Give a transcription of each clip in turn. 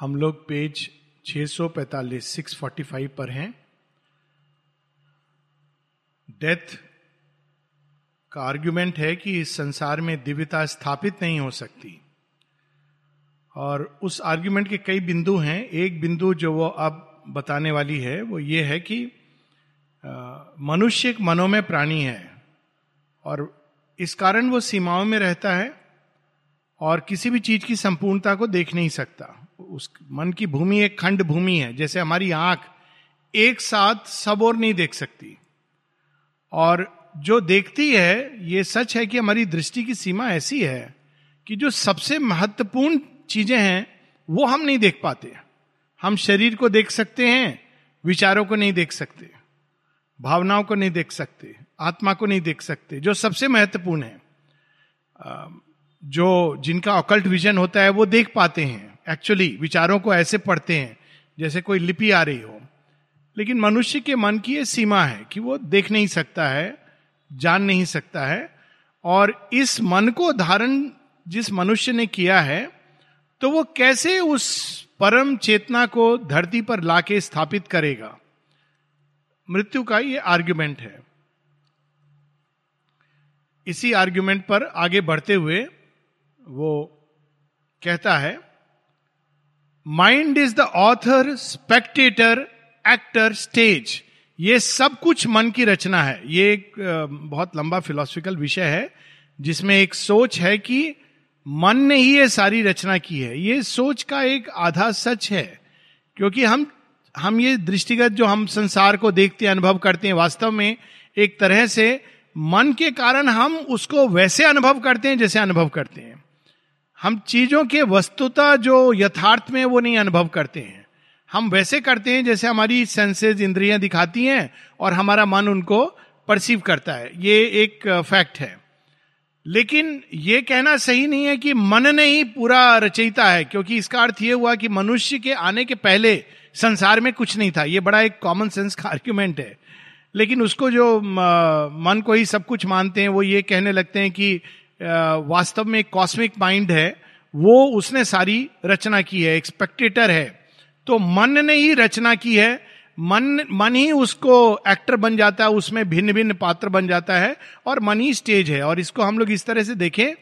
हम लोग पेज 645 645 पर हैं। डेथ का आर्ग्यूमेंट है कि इस संसार में दिव्यता स्थापित नहीं हो सकती। और उस आर्ग्यूमेंट के कई बिंदु हैं। एक बिंदु जो वो अब बताने वाली है, वो ये है कि मनुष्य एक मनोमय प्राणी है। और इस कारण वो सीमाओं में रहता है। और किसी भी चीज़ की संपूर्णता को देख नहीं सकता। उस मन की भूमि एक खंड भूमि है, जैसे हमारी आँख एक साथ सब और नहीं देख सकती। और जो देखती है, ये सच है कि हमारी दृष्टि की सीमा ऐसी है कि जो सबसे महत्वपूर्ण चीज़ें हैं, वो हम नहीं देख पाते। हम शरीर को देख सकते हैं, विचारों को नहीं देख सकते, भावनाओं को नहीं देख सकते, आत्मा को नहीं देख सकते, जो सबसे महत्वपूर्ण है। जो जिनका अकल्ट विजन होता है, वो देख पाते हैं। एक्चुअली विचारों को ऐसे पढ़ते हैं, जैसे कोई लिपि आ रही हो। लेकिन मनुष्य के मन की यह सीमा है कि वो देख नहीं सकता है, जान नहीं सकता है, और इस मन को धारण जिस मनुष्य ने किया है तो वो कैसे उस परम चेतना को धरती पर लाके स्थापित करेगा? मृत्यु का ये आर्ग्यूमेंट है। इसी आर्ग्यूमेंट पर आगे बढ़ते हुए वो कहता है mind is the author spectator actor stage ये सब कुछ मन की रचना है। ये एक बहुत लंबा फिलोसफिकल विषय है, जिसमें एक सोच है कि मन ने ही ये सारी रचना की है। ये सोच का एक आधा सच है, क्योंकि हम हम ये दृष्टिगत जो हम संसार को देखते हैं, अनुभव करते हैं, वास्तव में एक तरह से मन के कारण हम उसको वैसे अनुभव करते हैं जैसे अनुभव करते हैं। हम चीज़ों के वस्तुता जो यथार्थ में वो नहीं अनुभव करते हैं। हम वैसे करते हैं जैसे हमारी सेंसेस इंद्रियाँ दिखाती हैं और हमारा मन उनको परसीव करता है। ये एक फैक्ट है। लेकिन ये कहना सही नहीं है कि मन ने ही पूरा रचयिता है, क्योंकि इसका अर्थ ये हुआ कि मनुष्य के आने के पहले संसार में कुछ नहीं था। ये बड़ा एक कॉमन सेंस का आर्ग्यूमेंट है। लेकिन उसको जो मन को ही सब कुछ मानते हैं, वो ये कहने लगते हैं कि वास्तव में कॉस्मिक माइंड है, वो उसने सारी रचना की है एक्सपेक्टेटर है। तो मन ने ही रचना की है, मन मन ही उसको एक्टर बन जाता है, उसमें भिन्न भिन्न पात्र बन जाता है, और मन ही स्टेज है। और इसको हम लोग इस तरह से देखें,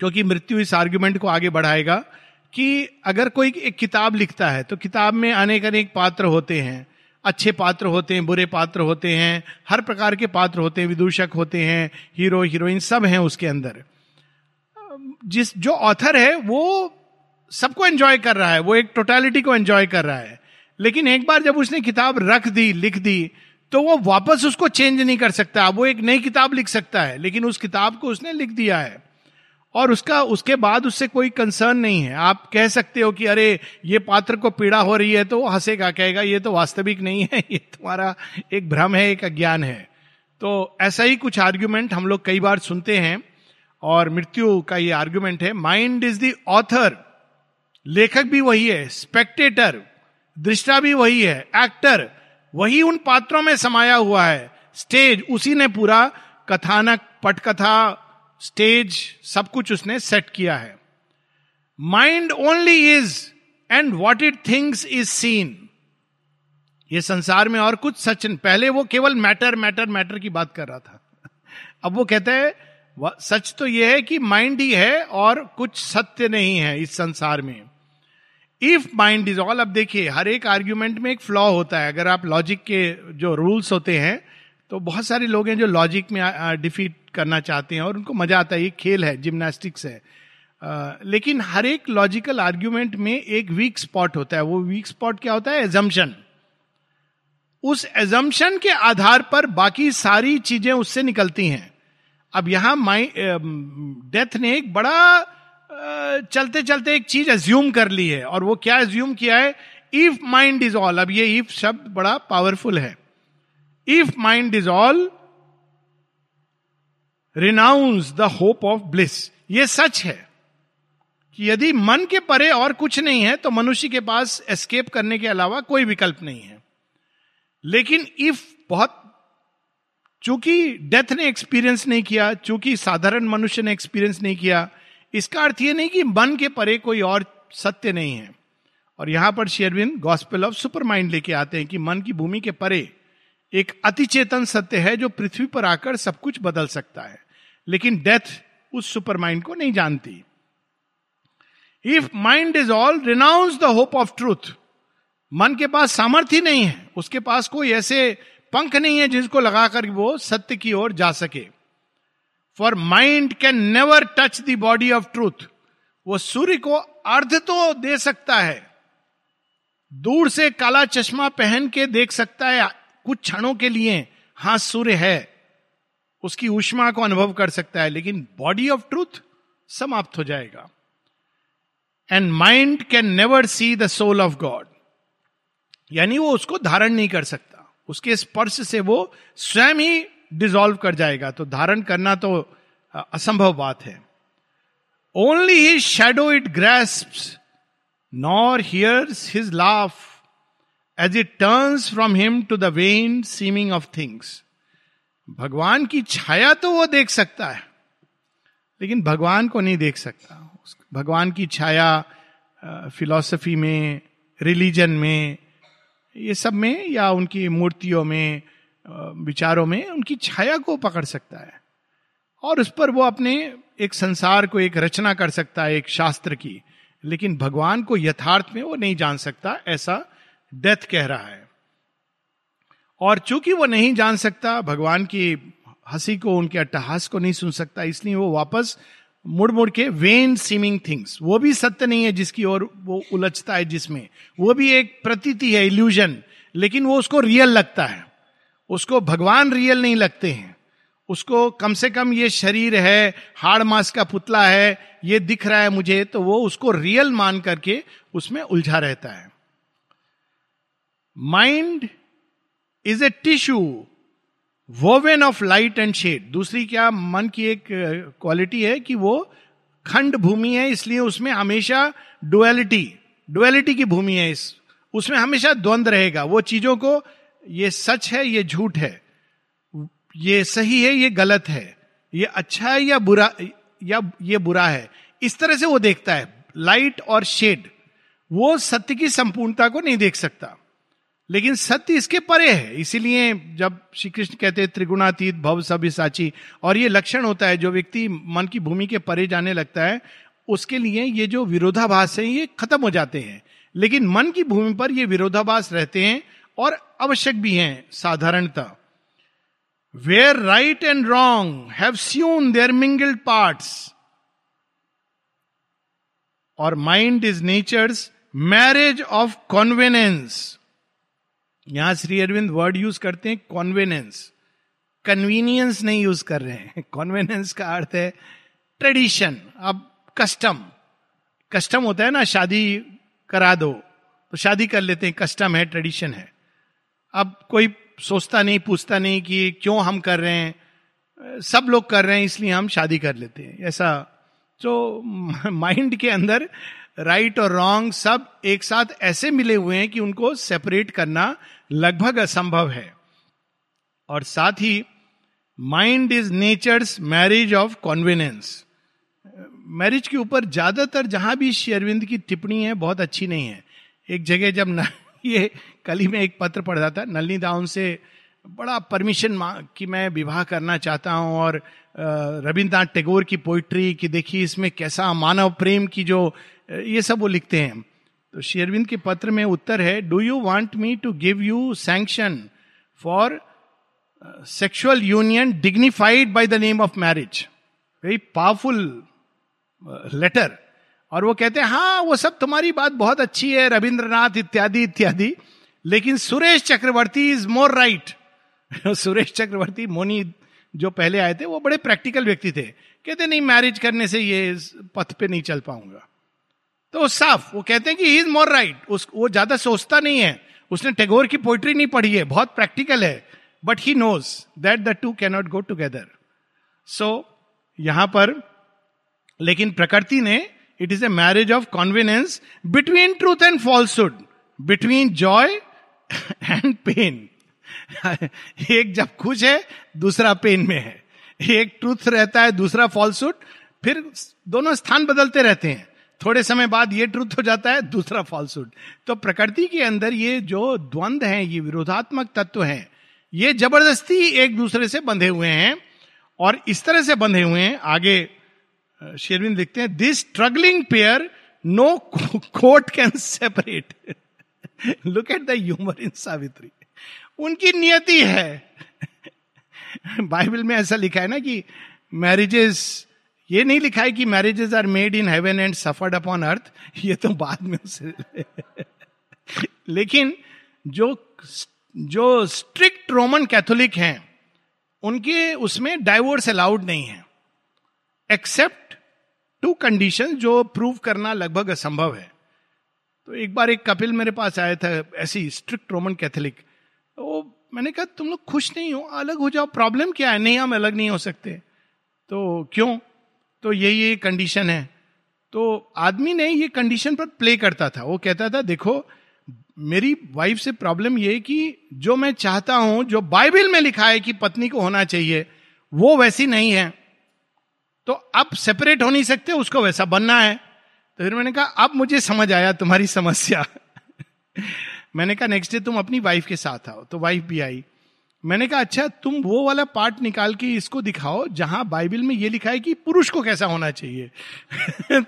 क्योंकि मृत्यु इस आर्ग्यूमेंट को आगे बढ़ाएगा, कि अगर कोई एक किताब लिखता है तो किताब में अनेक अनेक पात्र होते हैं। अच्छे पात्र होते हैं, बुरे पात्र होते हैं, हर प्रकार के पात्र होते हैं, विदूषक होते हैं, हीरो, हीरोइन सब हैं उसके अंदर। जिस, जो ऑथर है, वो सबको एंजॉय कर रहा है, वो एक टोटालिटी को एंजॉय कर रहा है। लेकिन एक बार जब उसने किताब रख दी, लिख दी तो वो वापस उसको चेंज नहीं कर सकता, वो एक नई किताब लिख सकता है, लेकिन उस किताब को उसने लिख दिया है। और उसका, उसके बाद उससे कोई कंसर्न नहीं है। आप कह सकते हो कि, अरे, ये पात्र को पीड़ा हो रही है तो वो हंसेगा कहेगा, ये तो वास्तविक नहीं है, ये तुम्हारा एक भ्रम है, एक अज्ञान है। तो ऐसा ही कुछ आर्ग्यूमेंट हम लोग कई बार सुनते हैं और मृत्यु का ये आर्ग्यूमेंट है। माइंड इज़ द ऑथर लेखक भी वही है स्पेक्टेटर दृष्टा भी वही है एक्टर वही उन पात्रों में समाया हुआ है। स्टेज उसी ने पूरा कथानक, पटकथा स्टेज सब कुछ उसने सेट किया है। Mind only is and what it things is seen. ये संसार में और कुछ सच पहले वो केवल मैटर मैटर मैटर की बात कर रहा था। अब वो कहता है सच तो यह है कि माइंड ही है और कुछ सत्य नहीं है इस संसार में। इफ़ माइंड इज़ ऑल, अब देखिए, हर एक आर्ग्यूमेंट में एक फ्लॉ होता है। अगर आप लॉजिक के जो रूल्स होते हैं तो बहुत सारे लोग हैं जो लॉजिक में डिफीट करना चाहते हैं और उनको मज़ा आता है ये खेल है जिम्नास्टिक्स है। आ, लेकिन हर एक लॉजिकल आर्ग्यूमेंट में एक वीक स्पॉट होता है। वो वीक स्पॉट क्या होता है? एजम्पन उस एजम्पन के आधार पर बाकी सारी चीज़ें उससे निकलती हैं। अब यहाँ माई डेथ ने एक बड़ा चलते चलते एक चीज़ एज्यूम कर ली है और वो क्या एज्यूम किया है? इफ़ माइंड इज़ ऑल अब ये इफ़ शब्द बड़ा पावरफुल है। If mind is all renounce the hope of bliss ये सच है कि यदि मन के परे और कुछ नहीं है तो मनुष्य के पास एस्केप करने के अलावा कोई विकल्प नहीं है। लेकिन इफ़ बहुत, चूँकि डेथ ने एक्सपीरियंस नहीं किया, चूँकि साधारण मनुष्य ने एक्सपीरियंस नहीं किया, इसका अर्थ यह नहीं कि मन के परे कोई और सत्य नहीं है। और यहाँ पर शेयरविंद गॉस्पेल ऑफ़ सुपर माइंड लेके आते हैं कि मन की भूमि के परे एक अतिचेतन सत्य है जो पृथ्वी पर आकर सब कुछ बदल सकता है। लेकिन डेथ उस सुपर माइंड को नहीं जानती। If mind is all renounce the hope of truth मन के पास सामर्थ्य नहीं है। उसके पास कोई ऐसे पंख नहीं है जिसको लगाकर वो सत्य की ओर जा सके। For mind can never touch the body of truth वो सूर्य को अर्ध तो दे सकता है। दूर से काला चश्मा पहन के देख सकता है। कुछ क्षणों के लिए हाँ, सूर्य है। उसकी ऊष्मा को अनुभव कर सकता है, लेकिन बॉडी ऑफ़ ट्रूथ समाप्त हो जाएगा। And mind can never see the soul of God यानी वो उसको धारण नहीं कर सकता। उसके स्पर्श से वो स्वयं ही डिजोल्व कर जाएगा। तो धारण करना तो असंभव बात है। Only he shadow it grasp nor hears his laugh as it turns from him to the vain seeming of things भगवान की छाया तो वो देख सकता है, लेकिन भगवान को नहीं देख सकता। भगवान की छाया फिलॉसफी में रिलीजन में, ये सब में या उनकी मूर्तियों में विचारों में उनकी छाया को पकड़ सकता है। और उस पर वो अपने एक संसार को एक रचना कर सकता है, एक शास्त्र की। लेकिन भगवान को यथार्थ में वो नहीं जान सकता, ऐसा डेथ कह रहा है। और चूँकि वो नहीं जान सकता, भगवान की हँसी को, उनके अट्टहास को नहीं सुन सकता, इसलिए वो वापस मुड़ मुड़ के वेन सीमिंग थिंग्स वो भी सत्य नहीं है जिसकी ओर वो उलझता है जिसमें, वो भी एक प्रतीति है इल्यूजन लेकिन वो उसको रियल लगता है। उसको भगवान रियल नहीं लगते हैं। उसको कम से कम ये शरीर है, हाड़ मास का पुतला है, ये दिख रहा है मुझे तो वो उसको रियल मान करके उसमें उलझा रहता है। Mind is a tissue woven of light and shade दूसरी क्या मन की एक क्वालिटी है कि वो खंड भूमि है, इसलिए उसमें हमेशा डुअलिटी डुअलिटी की भूमि है इस। उसमें हमेशा द्वंद्व रहेगा। वो चीज़ों को, ये सच है, ये झूठ है। ये सही है, ये गलत है। ये अच्छा है या बुरा, या ये बुरा है। इस तरह से वो देखता है। लाइट और शेड वो सत्य की संपूर्णता को नहीं देख सकता। लेकिन सत्य इसके परे है। इसीलिए जब श्री कृष्ण कहते हैं, त्रिगुणातीत, भव सभी साची, और ये लक्षण होता है, जो व्यक्ति मन की भूमि के परे जाने लगता है, उसके लिए ये जो विरोधाभास है, ये खत्म हो जाते हैं। लेकिन मन की भूमि पर ये विरोधाभास रहते हैं, और आवश्यक भी हैं, साधारणता। Where right and wrong have seen there mingled parts और mind is nature's marriage of convenience यहाँ श्री अरविंद वर्ड यूज़ करते हैं कॉन्वेनेंस कन्वीनियंस नहीं यूज़ कर रहे हैं। कॉन्वेनेंस का अर्थ है ट्रेडिशन अब कस्टम कस्टम होता है ना, शादी करा दो तो शादी कर लेते हैं। कस्टम है ट्रेडिशन है। अब कोई सोचता नहीं, पूछता नहीं कि क्यों हम कर रहे हैं। सब लोग कर रहे हैं, इसलिए हम शादी कर लेते हैं। ऐसा, जो माइंड के अंदर राइट और रॉन्ग सब एक साथ ऐसे मिले हुए हैं कि उनको सेपरेट करना लगभग असंभव है। और साथ ही mind is nature's marriage of convenience marriage के ऊपर ज़्यादातर जहाँ भी शेरविंद की टिप्पणी है बहुत अच्छी नहीं है। एक जगह जब न, ये कल ही में एक पत्र पढ़ रहा था नलनी दाउन से बड़ा परमिशन कि मैं विवाह करना चाहता हूँ और रविन्द्रनाथ टैगोर की पोइट्री कि देखिए इसमें कैसा मानव प्रेम की जो ये सब वो लिखते हैं। तो शेरविंद के पत्र में उत्तर है do you want me to give you sanction for sexual union dignified by the name of marriage very powerful letter और वो कहते हैं हाँ वो सब तुम्हारी बात बहुत अच्छी है, रविंद्रनाथ इत्यादि इत्यादि, लेकिन Suresh Chakravarty is more right Suresh Chakravarty, Moni जो पहले आए थे, वो बड़े प्रैक्टिकल व्यक्ति थे। कहते, नहीं मैरिज करने से ये पथ पे नहीं चल पाऊँगा। तो साफ़, वो कहते हैं कि ही इज़ मोर राइट उस, वो ज़्यादा सोचता नहीं है। उसने टेगोर की पोइट्री नहीं पढ़ी है, बहुत प्रैक्टिकल है। But he knows that the two cannot go together so यहाँ पर, लेकिन प्रकृति ने it is a marriage of convenience between truth and falsehood between joy and pain एक जब खुश है, दूसरा पेन में है। एक ट्रूथ रहता है, दूसरा फॉल्सुड फिर दोनों स्थान बदलते रहते हैं। थोड़े समय बाद ये ट्रूथ हो जाता है, दूसरा फॉल्सूड तो प्रकृति के अंदर ये जो द्वंद है, ये विरोधात्मक तत्व है, ये ज़बरदस्ती एक दूसरे से बंधे हुए हैं और इस तरह से बंधे हुए हैं। आगे शेरविंद लिखते हैं this struggling pair no court can separate look at the humour in Savitri उनकी नियति है। बाइबल में ऐसा लिखा है ना कि मैरिजेस ये नहीं लिखा है कि marriages are made in heaven and suffered upon earth ये तो बाद में उसे लेकिन जो जो स्ट्रिक्ट रोमन कैथोलिक हैं, उनके उसमें डाइवोर्स अलाउड नहीं है एक्सेप्ट टू कंडीशन जो प्रूव करना लगभग असंभव है। तो एक बार एक कपिल मेरे पास आया था, ऐसी स्ट्रिक्ट रोमन कैथोलिक तो मैंने कहा, तुम लोग खुश नहीं हो? अलग हो जाओ। प्रॉब्लम क्या है? नहीं, हम अलग नहीं हो सकते। तो क्यों? तो यही ये कंडीशन है। तो आदमी ने ये कंडीशन पर प्ले करता था। वो कहता था, देखो, मेरी वाइफ से प्रॉब्लम ये कि जो मैं चाहता हूँ, जो बाइबल में लिखा है कि पत्नी को होना चाहिए, वो वैसी नहीं है। तो अब सेपरेट हो नहीं सकते, उसको वैसा बनना है। तो फिर मैंने कहा, अब मुझे समझ आया तुम्हारी समस्या। मैंने कहा, नेक्स्ट डे तुम अपनी वाइफ के साथ आओ। तो वाइफ भी आई। मैंने कहा अच्छा तुम वो वाला पार्ट निकाल के इसको दिखाओ जहाँ बाइबल में ये लिखा है कि पुरुष को कैसा होना चाहिए.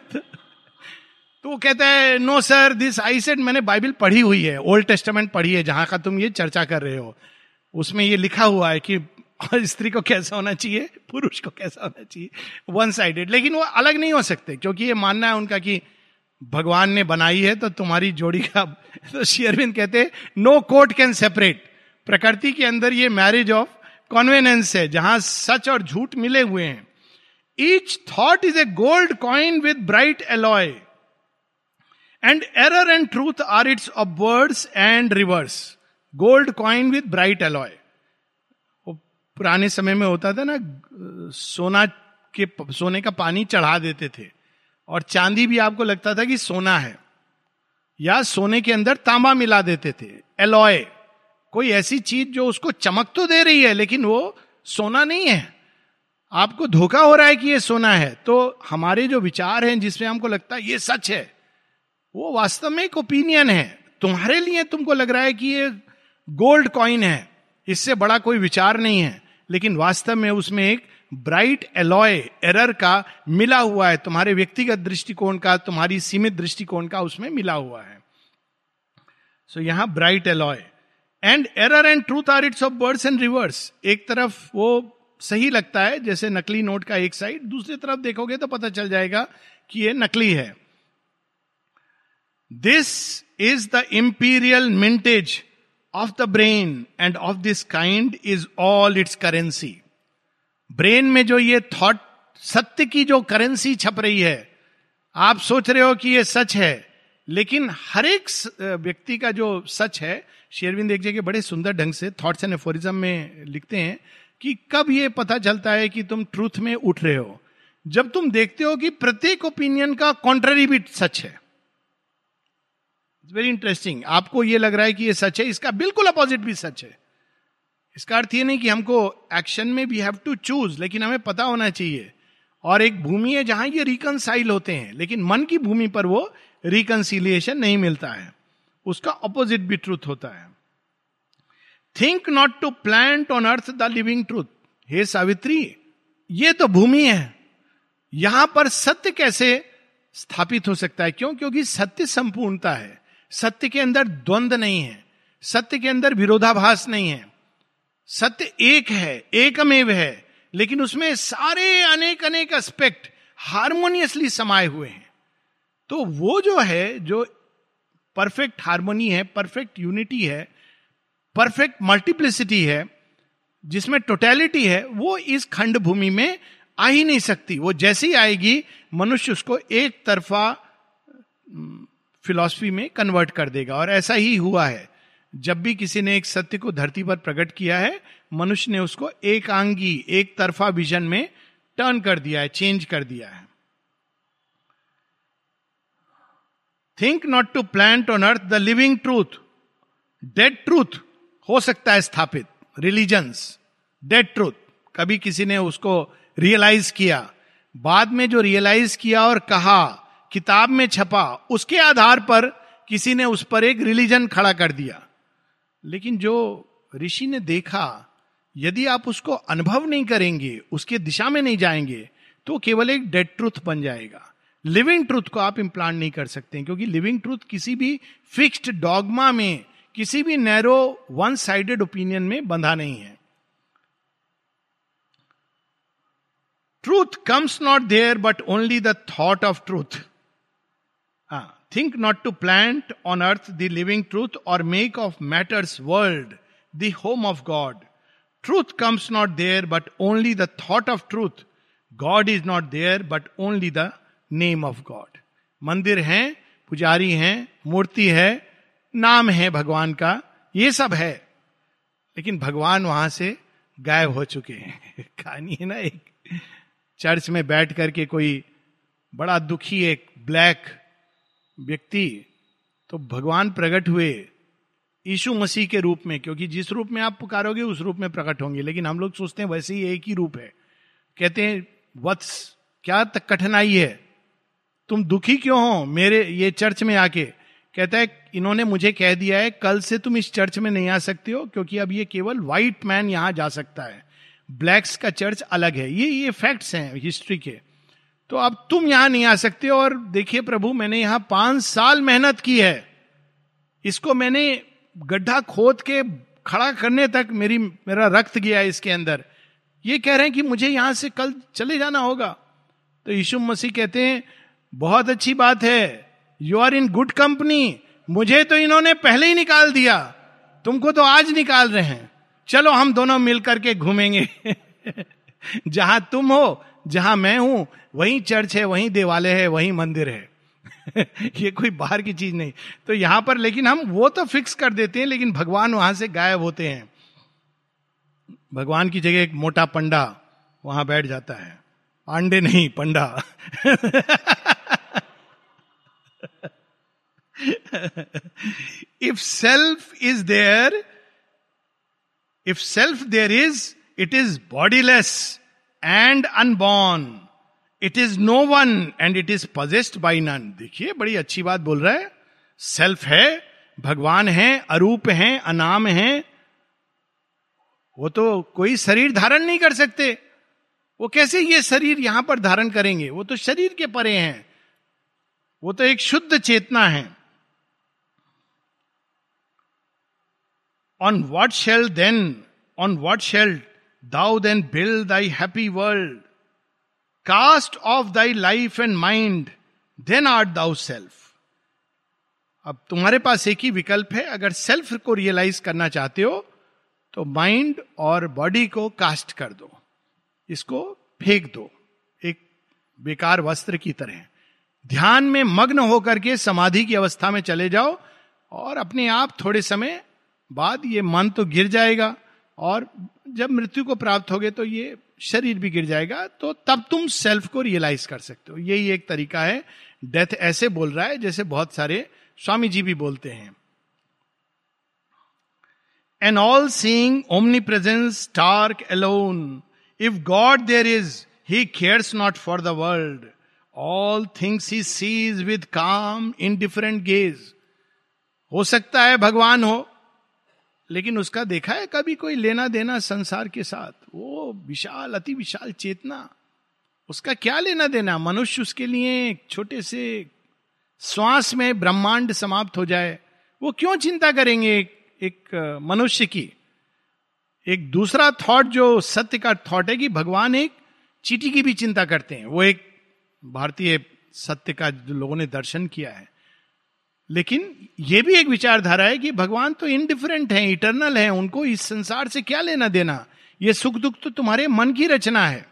तो वो कहता है, no sir, this I said मैंने बाइबल पढ़ी हुई है, ओल्ड टेस्टामेंट पढ़ी है, जहाँ का तुम ये चर्चा कर रहे हो। उसमें ये लिखा हुआ है कि स्त्री को कैसा होना चाहिए, पुरुष को कैसा होना चाहिए वन साइडेड लेकिन वो अलग नहीं हो सकते, क्योंकि ये मानना है उनका कि भगवान ने बनाई है तो तुम्हारी जोड़ी का तो शेयरविंद कहते नो कोर्ट कैन सेपरेट। प्रकृति के अंदर ये मैरिज ऑफ़ कॉन्वेनेंस है, जहाँ सच और झूठ मिले हुए हैं। Each thought is a gold coin with bright alloy and error and truth are its of words and rivers gold coin with bright alloy पुराने समय में होता था ना, सोना के सोने का पानी चढ़ा देते थे। और चांदी भी आपको लगता था कि सोना है। या सोने के अंदर तांबा मिला देते थे। एलॉय कोई ऐसी चीज़ जो उसको चमक तो दे रही है लेकिन वो सोना नहीं है। आपको धोखा हो रहा है कि ये सोना है। तो हमारे जो विचार हैं जिसमें हमको लगता है ये सच है वो वास्तव में एक ओपिनियन है। तुम्हारे लिए तुमको लग रहा है कि ये गोल्ड कॉइन है। इससे बड़ा कोई विचार नहीं है लेकिन वास्तव में उसमें एक ब्राइट एलॉय एरर का मिला हुआ है। तुम्हारे व्यक्तिगत दृष्टिकोण का तुम्हारी सीमित दृष्टिकोण का उसमें मिला हुआ है। सो so, यहाँ bright alloy and error and truth are its of birds and rivers एक तरफ़ वो सही लगता है, जैसे नकली नोट का एक साइड दूसरी तरफ़ देखोगे तो पता चल जाएगा कि ये नकली है। This is the imperial mintage of the brain and of this kind is all its currency brain में जो ये थॉट सत्य की जो करेंसी छप रही है, आप सोच रहे हो कि ये सच है लेकिन हर एक व्यक्ति का जो सच है, शेरविंद एक जगह बड़े सुंदर ढंग से थॉट्स एंड एफोरिज्म में लिखते हैं कि कब ये पता चलता है कि तुम ट्रूथ में उठ रहे हो। जब तुम देखते हो कि प्रत्येक ओपिनियन का कॉन्ट्ररी भी सच है। इट्स वेरी इंटरेस्टिंग आपको ये लग रहा है कि ये सच है, इसका बिल्कुल अपोजिट भी सच है। इसका अर्थ ये नहीं कि हमको एक्शन में वी हैव टू चूज़ लेकिन हमें पता होना चाहिए। और एक भूमि है जहाँ ये रिकनसाइल होते हैं, लेकिन मन की भूमि पर वो रिकनसिलिएशन नहीं मिलता है। उसका ऑपोजिट भी ट्रूथ होता है। Think not to plant on earth the living truth हे सावित्री, ये तो भूमि है। यहाँ पर सत्य कैसे स्थापित हो सकता है? क्यों? क्योंकि सत्य संपूर्णता है। सत्य के अंदर द्वंद नहीं है। सत्य के अंदर विरोधाभास नहीं है। सत्य एक है, एकमेव है, लेकिन उसमें सारे अनेक अनेक एस्पेक्ट हारमोनियसली समाये हुए हैं। तो वो जो है, जो परफेक्ट हारमोनी है परफेक्ट यूनिटी है परफेक्ट मल्टीप्लिसिटी है, जिसमें टोटेलिटी है, वो इस खंड भूमि में आ ही नहीं सकती। वो जैसी आएगी, मनुष्य उसको एक तरफा फिलॉसफी में कन्वर्ट कर देगा। और ऐसा ही हुआ है। जब भी किसी ने एक सत्य को धरती पर प्रकट किया है, मनुष्य ने उसको एक आंगी, एक तरफा विजन में टर्न कर दिया है चेंज कर दिया है। Think not to plant on earth the living truth dead truth हो सकता है स्थापित. रिलीजन्स डेड ट्रूथ कभी किसी ने उसको रियलाइज़ किया. बाद में जो रियलाइज़ किया और कहा, किताब में छपा, उसके आधार पर किसी ने उस पर एक रिलीजन खड़ा कर दिया. लेकिन जो ऋषि ने देखा, यदि आप उसको अनुभव नहीं करेंगे, उसके दिशा में नहीं जाएँगे तो केवल एक डेड ट्रूथ बन जाएगा. लिविंग ट्रूथ को आप इम्प्लांट नहीं कर सकते क्योंकि लिविंग ट्रूथ किसी भी फिक्स्ड डॉगमा में, किसी भी नैरो वन साइडेड ओपिनियन में बंधा नहीं है। Truth comes not there but only the thought of truth think not to plant on earth the living truth or make of matter's world the home of God truth comes not there but only the thought of truth God is not there but only the name of God. मंदिर हैं, पुजारी हैं, मूर्ति है, नाम है भगवान का, ये सब है। लेकिन भगवान वहाँ से गायब हो चुके हैं। कहानी है ना एक। चर्च में बैठ करके कोई बड़ा दुखी एक ब्लैक व्यक्ति तो भगवान प्रकट हुए यीशु मसीह के रूप में, क्योंकि जिस रूप में आप पुकारोगे, उस रूप में प्रकट होंगे। लेकिन हम लोग सोचते हैं, वैसे ही एक ही रूप है। कहते हैं, वत्स, क्या तक कठिनाई है? तुम दुखी क्यों हो? मेरे, ये चर्च में आके। कहता है, इन्होंने मुझे कह दिया है, कल से तुम इस चर्च में नहीं आ सकते हो, क्योंकि अब ये केवल व्हाइट मैन यहाँ जा सकता है। ब्लैक्स का चर्च अलग है। ये ये फैक्ट्स हैं हिस्ट्री के। तो अब तुम यहाँ नहीं आ सकते और देखिए प्रभु, मैंने यहाँ पाँच साल मेहनत की है। इसको मैंने गड्ढा खोद के खड़ा करने तक मेरी, मेरा रक्त गया इसके अंदर। ये कह रहे हैं कि मुझे यहाँ से कल चले जाना होगा। तो यीशु मसीह कहते हैं बहुत अच्छी बात है। You are in good company मुझे तो इन्होंने पहले ही निकाल दिया। तुमको तो आज निकाल रहे हैं। चलो, हम दोनों मिलकर के घूमेंगे। जहाँ तुम हो, जहाँ मैं हूँ, वहीं चर्च है, वहीं देवालय है, वहीं मंदिर है। ये कोई बाहर की चीज़ नहीं। तो यहाँ पर, लेकिन हम वो तो फिक्स कर देते हैं, लेकिन भगवान वहाँ से गायब होते हैं। भगवान की जगह एक मोटा पंडा वहाँ बैठ जाता है। पांडे नहीं, पंडा। If self is there if self there is it is bodiless and unborn it is no one and it is possessed by none देखिए, बड़ी अच्छी बात बोल रहा है। सेल्फ है, भगवान है, अरूप है, अनाम है। वो तो कोई शरीर धारण नहीं कर सकते। वो कैसे ये शरीर यहाँ पर धारण करेंगे? वो तो शरीर के परे हैं। वो तो एक शुद्ध चेतना है। On what shall then on what shall thou then build thy happy world cast of thy life and mind then art thou self अब तुम्हारे पास एक ही विकल्प है, अगर सेल्फ को रियलाइज़ करना चाहते हो तो माइंड और बॉडी को कास्ट कर दो। इसको फेंक दो। एक बेकार वस्त्र की तरह। ध्यान में मग्न होकर के समाधि की अवस्था में चले जाओ और अपने आप थोड़े समय बाद ये मन तो गिर जाएगा और जब मृत्यु को प्राप्त होगे तो ये शरीर भी गिर जाएगा तो तब तुम सेल्फ को रियलाइज़ कर सकते हो। यही एक तरीका है। डेथ ऐसे बोल रहा है जैसे बहुत सारे स्वामी जी भी बोलते हैं। An all seeing omnipresence stark alone if God there is he cares not for the world all things he sees with calm indifferent gauge हो सकता है भगवान हो लेकिन उसका देखा है कभी कोई लेना देना संसार के साथ। वो विशाल अति विशाल चेतना। उसका क्या लेना देना? मनुष्य उसके लिए छोटे से श्वास में ब्रह्मांड समाप्त हो जाए। वो क्यों चिंता करेंगे एक, एक मनुष्य की? एक दूसरा थॉट जो सत्य का थॉट है कि भगवान एक चीटी की भी चिंता करते हैं। वो एक भारतीय सत्य का जो लोगों ने दर्शन किया है। लेकिन यह भी एक विचारधारा है कि भगवान तो इनडिफरेंट है इटरनल है, उनको इस संसार से क्या लेना देना? ये सुख दुख तो तुम्हारे मन की रचना है।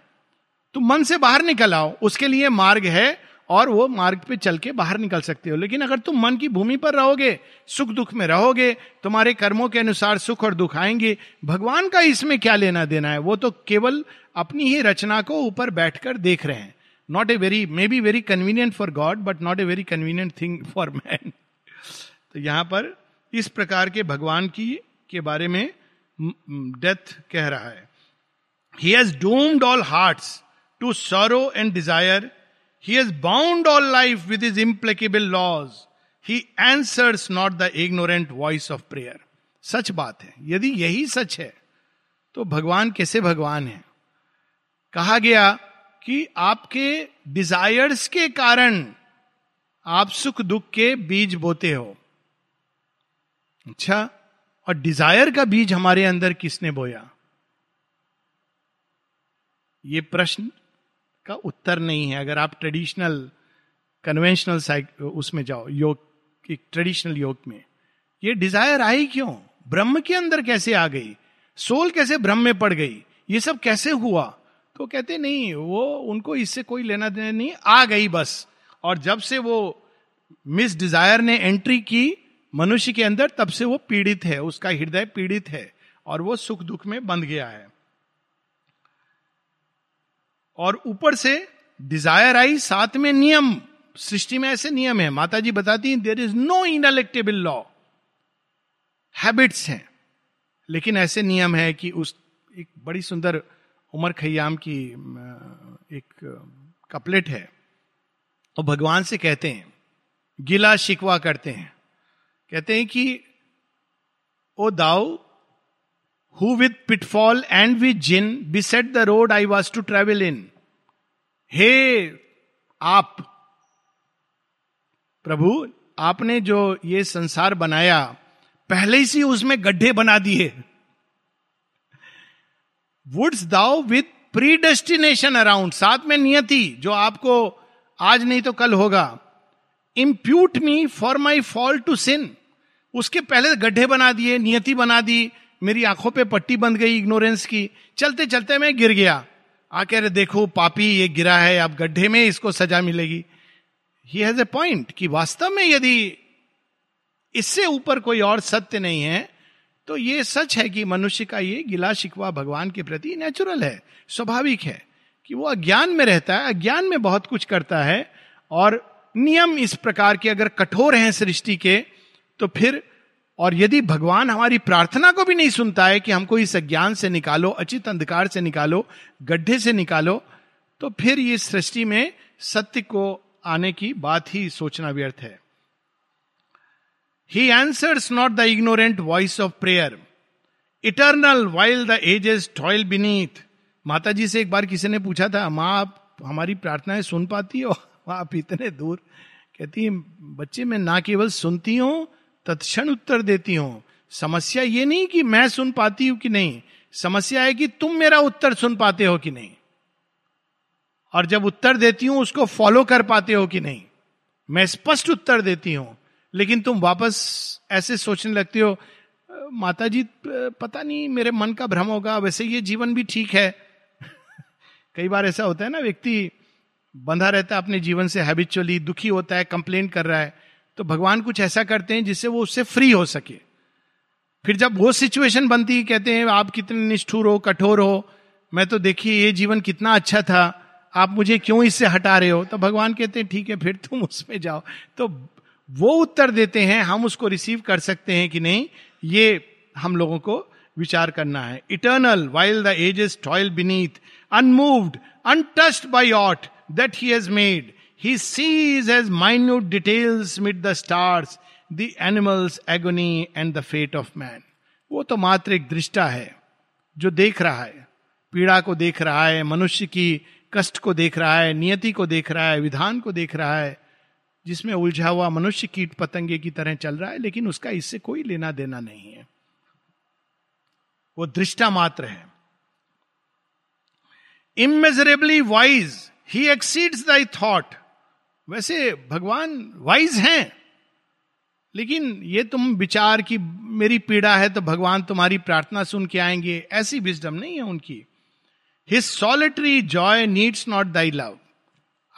तुम मन से बाहर निकल आओ, उसके लिए मार्ग है और वो मार्ग पे चल के बाहर निकल सकते हो। लेकिन अगर तुम मन की भूमि पर रहोगे, सुख दुख में रहोगे, तुम्हारे कर्मों के अनुसार सुख और दुख आएँगे, भगवान का इसमें क्या लेना देना है? वो तो केवल अपनी ही रचना को ऊपर बैठकर देख रहे हैं। Not a very may be very convenient for God but not a very convenient thing for man तो यहाँ पर इस प्रकार के भगवान की, के बारे में डेथ कह रहा है। He has doomed all heart to sorrow and desire he has bound all life with his implacable laws he answers not the ignorant voice of prayer सच बात है। यदि यही सच है तो भगवान कैसे भगवान है? कहा गया कि आपके डिजायर्स के कारण आप सुख दुख के बीज बोते हो। अच्छा और डिज़ायर का बीज हमारे अंदर किसने बोया? ये प्रश्न का उत्तर नहीं है। अगर आप ट्रेडिशनल कन्वेंशनल साइक उसमें जाओ, योग, एक ट्रेडिशनल योग में, ये डिज़ायर आई क्यों? ब्रह्म के अंदर कैसे आ गई? सोल कैसे ब्रह्म में पड़ गई? ये सब कैसे हुआ? तो कहते, नहीं, वो, उनको इससे कोई लेना देना नहीं, आ गई बस। और जब से वो मिस डिज़ायर ने एंट्री की मनुष्य के अंदर, तब से वो पीड़ित है, उसका हृदय पीड़ित है और वो सुख दुख में बंध गया है। और ऊपर से डिज़ायर आई, साथ में नियम। सृष्टि में ऐसे नियम है। माता जी बताती हैं there is no ineluctable law habits हैं। लेकिन ऐसे नियम है कि उस एक बड़ी सुंदर उमर खयाम की एक, कपलेट है। और भगवान से कहते हैं, गिला शिकवा करते हैं। कहते हैं कि, O thou who with pitfall and with gin beset the road I was to travel in हे, आप। प्रभु, आपने जो ये संसार बनाया, पहले से उसमें गड्ढे बना दिए। Wouldst thou with predestination around साथ में नियति, जो आपको आज नहीं तो कल होगा। Impute me for my fall to sin उसके पहले गड्ढे बना दिए, नियति बना दी मेरी आँखों पे पट्टी बंद गई इग्नोरेंस की। चलते चलते मैं गिर गया। आके अरे देखो, पापी, ये गिरा है, अब गड्ढे में इसको सजा मिलेगी। ही हैज़ ए पॉइंट कि वास्तव में यदि इससे ऊपर कोई और सत्य नहीं है तो ये सच है कि मनुष्य का ये गिला शिकवा भगवान के प्रति नेचुरल है, स्वाभाविक है कि वो अज्ञान में रहता है, अज्ञान में बहुत कुछ करता है, और नियम इस प्रकार के अगर कठोर हैं सृष्टि के तो फिर और यदि भगवान हमारी प्रार्थना को भी नहीं सुनता है कि हमको इस अज्ञान से निकालो, अचित अंधकार से निकालो, गड्ढे से निकालो तो फिर ये सृष्टि में सत्य को आने की बात ही सोचना व्यर्थ है। He answers not the ignorant voice of prayer eternal while the ages toil beneath माता जी से एक बार किसी ने पूछा था, माँ, आप हमारी प्रार्थनाएँ सुन पाती हो? आप इतने दूर कहती है, बच्चे, मैं ना केवल सुनती हूँ तत्क्षण उत्तर देती हूँ। समस्या ये नहीं कि मैं सुन पाती हूँ कि नहीं। समस्या है कि तुम मेरा उत्तर सुन पाते हो कि नहीं। और जब उत्तर देती हूँ, उसको फॉलो कर पाते हो कि नहीं। मैं स्पष्ट उत्तर देती हूँ, लेकिन तुम वापस ऐसे सोचने लगते हो माता जी पता नहीं, मेरे मन का भ्रम होगा, वैसे ये जीवन भी ठीक है। कई बार ऐसा होता है ना, व्यक्ति बंधा रहता है अपने जीवन से हैबिचुअली दुखी होता है कंप्लेन कर रहा है। तो भगवान कुछ ऐसा करते हैं जिससे वो उससे फ्री हो सके। फिर जब वो सिचुएशन बनती है, कहते हैं, आप कितने निष्ठुर हो, कठोर हो? मैं तो देखिए, ये जीवन कितना अच्छा था। आप मुझे क्यों इससे हटा रहे हो? तो भगवान कहते हैं, ठीक है, फिर तुम उसमें जाओ। तो वो उत्तर देते हैं, हम उसको रिसीव कर सकते हैं कि नहीं, ये हम लोगों को विचार करना है। Eternal while the ages toil beneath unmoved untouched by aught that he has made he sees as minute details mid the stars the animals agony and the fate of man वो तो मात्र एक दृष्टा है, जो देख रहा है। पीड़ा को देख रहा है, मनुष्य की कष्ट को देख रहा है, नियति को देख रहा है, विधान को देख रहा है, जिसमें उलझा हुआ मनुष्य कीट पतंगे की तरह चल रहा है, लेकिन उसका इससे कोई लेना देना नहीं है। वो दृष्टा मात्र है। Imaginably wise he exceeds thy thought वैसे भगवान वाइज हैं, लेकिन ये तुम विचार की मेरी पीड़ा है तो भगवान तुम्हारी प्रार्थना सुन के आएँगे। ऐसी विजडम नहीं है उनकी। His solitary joy needs not thy love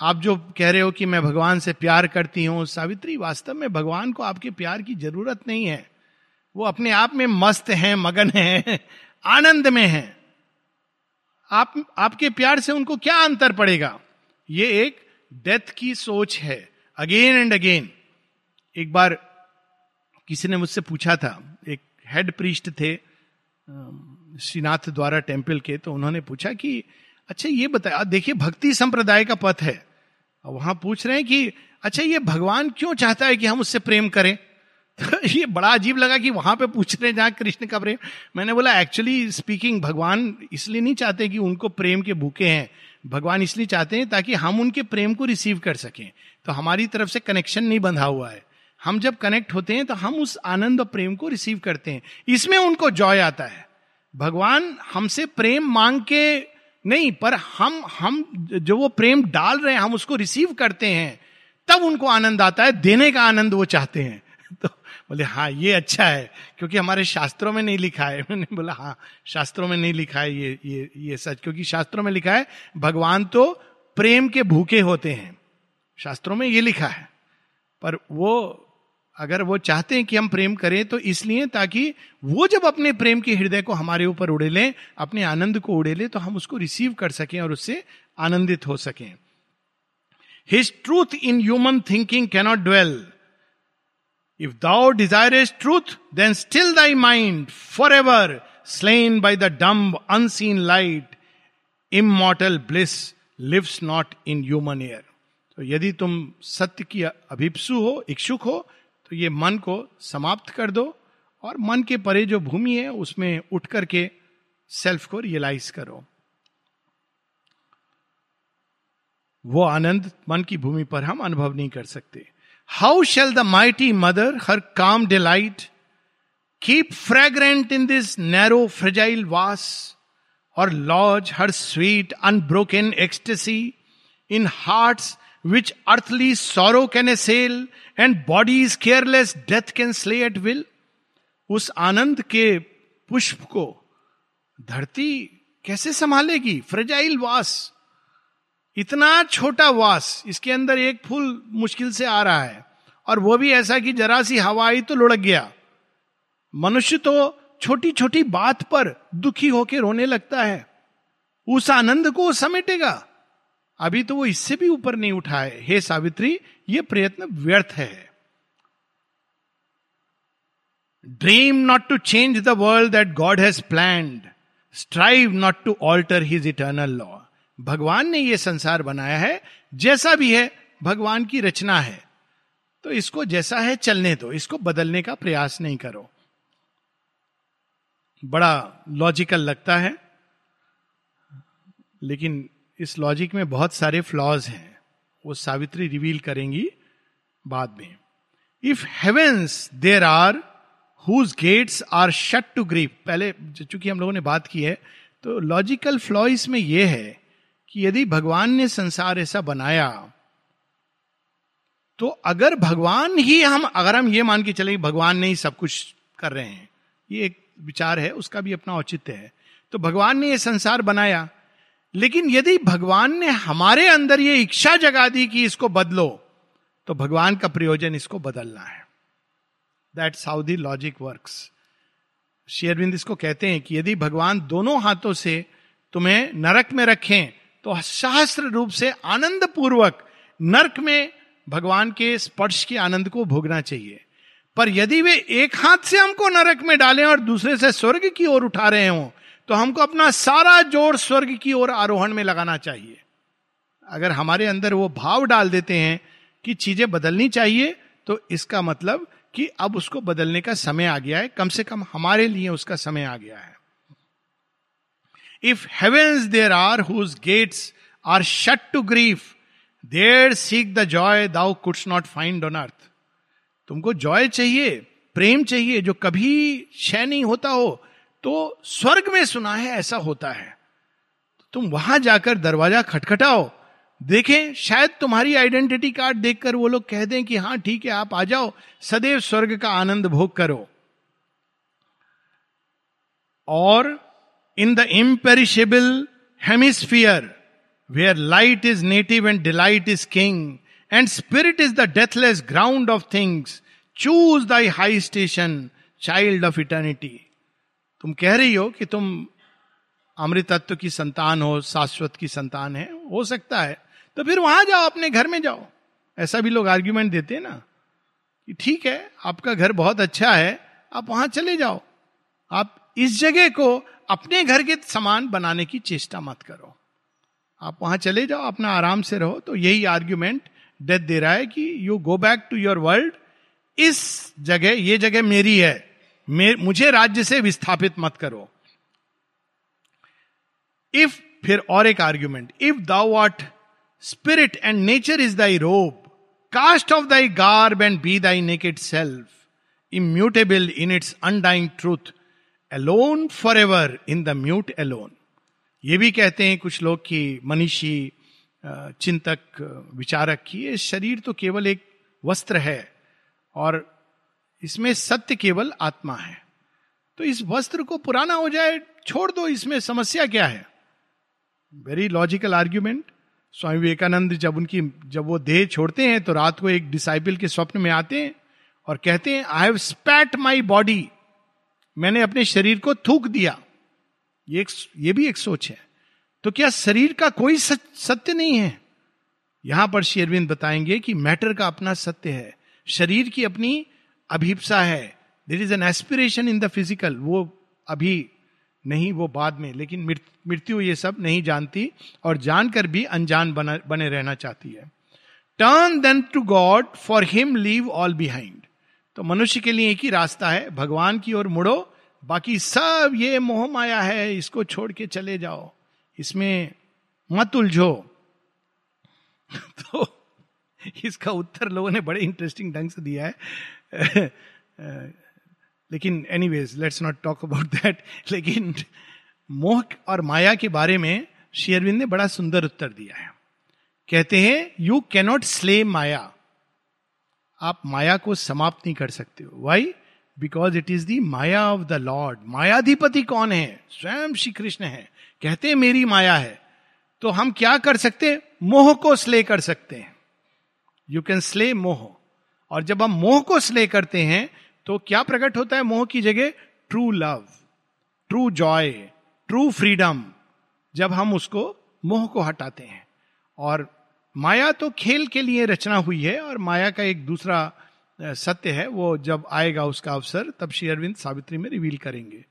आप जो कह रहे हो कि मैं भगवान से प्यार करती हूँ, सावित्री, वास्तव में भगवान को आपके प्यार की ज़रूरत नहीं है। वो अपने आप में मस्त हैं, मगन हैं, आनंद में हैं। आप, आपके प्यार से उनको क्या अंतर पड़ेगा? ये एक डेथ की सोच है अगेन एंड अगेन एक बार किसी ने मुझसे पूछा था, एक हेड प्रीस्ट थे श्रीनाथ द्वारा टेंपल के तो उन्होंने पूछा कि अच्छा ये बताया देखिए, भक्ति संप्रदाय का पथ है। वहाँ पूछ रहे हैं कि अच्छा ये भगवान क्यों चाहता है कि हम उससे प्रेम करें? तो ये बड़ा अजीब लगा कि वहाँ पे पूछ रहे हैं जहाँ कृष्ण का प्रेम। मैंने बोला एक्चुअली स्पीकिंग भगवान इसलिए नहीं चाहते कि उनको प्रेम के भूखे हैं भगवान इसलिए चाहते हैं ताकि हम उनके प्रेम को रिसीव कर सकें। तो हमारी तरफ़ से कनेक्शन नहीं बंधा हुआ है। हम जब कनेक्ट होते हैं तो हम उस आनंद और प्रेम को रिसीव करते हैं। इसमें उनको जॉय आता है। भगवान हमसे प्रेम मांग के नहीं, पर हम हम जो वो प्रेम डाल रहे हैं, हम उसको रिसीव करते हैं, तब उनको आनंद आता है, देने का आनंद वो चाहते हैं। तो बोले हाँ ये अच्छा है, क्योंकि हमारे शास्त्रों में नहीं लिखा है। मैंने बोला हाँ शास्त्रों में नहीं लिखा है ये ये ये सच, क्योंकि शास्त्रों में लिखा है, भगवान तो प्रेम के भूखे होते हैं। शास्त्रों में ये लिखा है। पर वो, अगर वो चाहते हैं कि हम प्रेम करें तो इसलिए ताकि वो जब अपने प्रेम के हृदय को हमारे ऊपर उड़े लें, अपने आनंद को उड़े लें तो हम उसको रिसीव कर सकें और उससे आनंदित हो सकें। His truth in human thinking cannot dwell if thou desirest truth then still thy mind for ever slain by the dumb unseen light immortal bliss lives not in human air तो यदि तुम सत्य की अभिप्सु हो, इच्छुक हो तो ये मन को समाप्त कर दो और मन के परे जो भूमि है, उसमें उठ करके सेल्फ को रियलाइज़ करो। वो आनंद मन की भूमि पर हम अनुभव नहीं कर सकते। How shall the mighty mother her calm delight keep fragrant in this narrow fragile vase or lodge her sweet unbroken ecstasy in hearts which earthly sorrow can assail and body is careless death can slay at will उस आनंद के पुष्प को धरती कैसे संभालेगी? Fragile वास इतना छोटा वास, इसके अंदर एक फूल मुश्किल से आ रहा है। और वो भी ऐसा कि जरा सी हवा आई तो लुढ़क गया। मनुष्य तो छोटी छोटी बात पर दुखी होकर रोने लगता है। उस आनंद को समेटेगा। अभी तो वो इससे भी ऊपर नहीं उठा है। हे सावित्री, ये प्रयत्न व्यर्थ है। Dream not to change the world that God has planned strive not to alter his eternal law भगवान ने यह संसार बनाया है, जैसा भी है, भगवान की रचना है। तो इसको जैसा है, चलने दो, इसको बदलने का प्रयास नहीं करो। बड़ा लॉजिकल लगता है, लेकिन इस लॉजिक में बहुत सारे फ्लॉज हैं, वो सावित्री रिवील करेंगी बाद में। If heavens there are whose gates are shut to grief पहले, चूँकि हम लोगों ने बात की है तो लॉजिकल फ्लॉ इसमें यह है कि यदि भगवान ने संसार ऐसा बनाया तो अगर भगवान ही हम, अगर हम ये मान के चले भगवान ने ही सब कुछ कर रहे हैं, ये एक विचार है, उसका भी अपना औचित्य है तो भगवान ने ये संसार बनाया, लेकिन यदि भगवान ने हमारे अंदर ये इच्छा जगा दी कि इसको बदलो तो भगवान का प्रयोजन इसको बदलना है। That how the logic work शेयरविंद इसको कहते हैं कि यदि भगवान दोनों हाथों से तुम्हें नरक में रखें तो सहस्त्र रूप से आनंद पूर्वक नरक में भगवान के स्पर्श के आनंद को भोगना चाहिए। पर यदि वे एक हाथ से हमको नरक में डालें और दूसरे से स्वर्ग की ओर उठा रहे हों तो हमको अपना सारा ज़ोर स्वर्ग की ओर आरोहण में लगाना चाहिए। अगर हमारे अंदर वो भाव डाल देते हैं कि चीज़ें बदलनी चाहिए तो इसका मतलब कि अब उसको बदलने का समय आ गया है। कम से कम हमारे लिए उसका समय आ गया है। If heavens there are whose gates are shut to grief there seek the joy thou couldst not find on earth तुमको जॉय चाहिए, प्रेम चाहिए, जो कभी क्षय नहीं होता हो तो स्वर्ग में सुना है, ऐसा होता है। तो तुम वहाँ जाकर दरवाज़ा खटखटाओ, देखें, शायद तुम्हारी आइडेंटिटी कार्ड देखकर वो लोग कह दें कि हाँ ठीक है, आप आ जाओ, सदैव स्वर्ग का आनंद भोग करो। और in the imperishable hemisphere where light is native and delight is king and spirit is the deathless ground of things choose thy high station child of eternity तुम कह रही हो कि तुम अमृत तत्व की संतान हो, शाश्वत की संतान है, हो सकता है। तो फिर वहाँ जाओ, अपने घर में जाओ। ऐसा भी लोग आर्ग्यूमेंट देते हैं ना कि ठीक है, आपका घर बहुत अच्छा है, आप वहाँ चले जाओ। आप इस जगह को अपने घर के समान बनाने की चेष्टा मत करो। आप वहाँ चले जाओ, अपना आराम से रहो। तो यही आर्ग्यूमेंट डेथ दे रहा है कि you go back to your world इस जगह, ये जगह मेरी है। मुझे राज्य से विस्थापित मत करो। इफ़ फिर और एक argument if thou what spirit and nature is thy robe cast off thy garb and be thy naked self immutable in its undying truth alone for ever in the mute alone ये भी कहते हैं कुछ लोग कि मनीषी चिंतक विचारक की ये शरीर तो केवल एक वस्त्र है और इसमें सत्य केवल आत्मा है। तो इस वस्त्र को पुराना हो जाए, छोड़ दो, इसमें समस्या क्या है? Very logical argument Swami Vivekananda जब उनकी, जब वो देह छोड़ते हैं तो रात को एक डिसाइपल के स्वप्न में आते हैं और कहते हैं आई हैव स्पैट माई बॉडी मैंने अपने शरीर को थूक दिया। ये एक, ये भी एक सोच है। तो क्या शरीर का कोई सत्य नहीं है? यहाँ पर शेरविंद बताएँगे कि मैटर का अपना सत्य है। शरीर की अपनी अभिप्सा है। There is an aspiration in the physical वो अभी नहीं, वो बाद में। लेकिन मृत्यु ये सब नहीं जानती और जानकर भी अनजान बना, बने रहना चाहती है। Turn then to God for him leave all behind तो मनुष्य के लिए एक ही रास्ता है, भगवान की ओर मुड़ो, बाकी सब ये मोह माया है, इसको छोड़ के चले जाओ। इसमें मत उलझो। तो इसका उत्तर लोगों ने बड़े इंटरेस्टिंग ढंग से दिया है। लेकिन anyways let's not talk about that लेकिन मोह और माया के बारे में शेयरविंद ने बड़ा सुंदर उत्तर दिया है। कहते हैं यू कैनॉट स्ले माया। आप माया को समाप्त नहीं कर सकते हो। Why because it is the maya of the lord मायाधिपति कौन है? स्वयं श्री कृष्ण है। कहते हैं, मेरी माया है। तो हम क्या कर सकते मोह को स्ले कर सकते हैं। यू कैन स्ले मोह। और जब हम मोह को स्ले करते हैं तो क्या प्रकट होता है मोह की जगह? True love true joy true freedom जब हम उसको, मोह को हटाते हैं। और माया तो खेल के लिए रचना हुई है और माया का एक दूसरा सत्य है, वो जब आएगा उसका अवसर, तब श्री अरविंद सावित्री में रिवील करेंगे।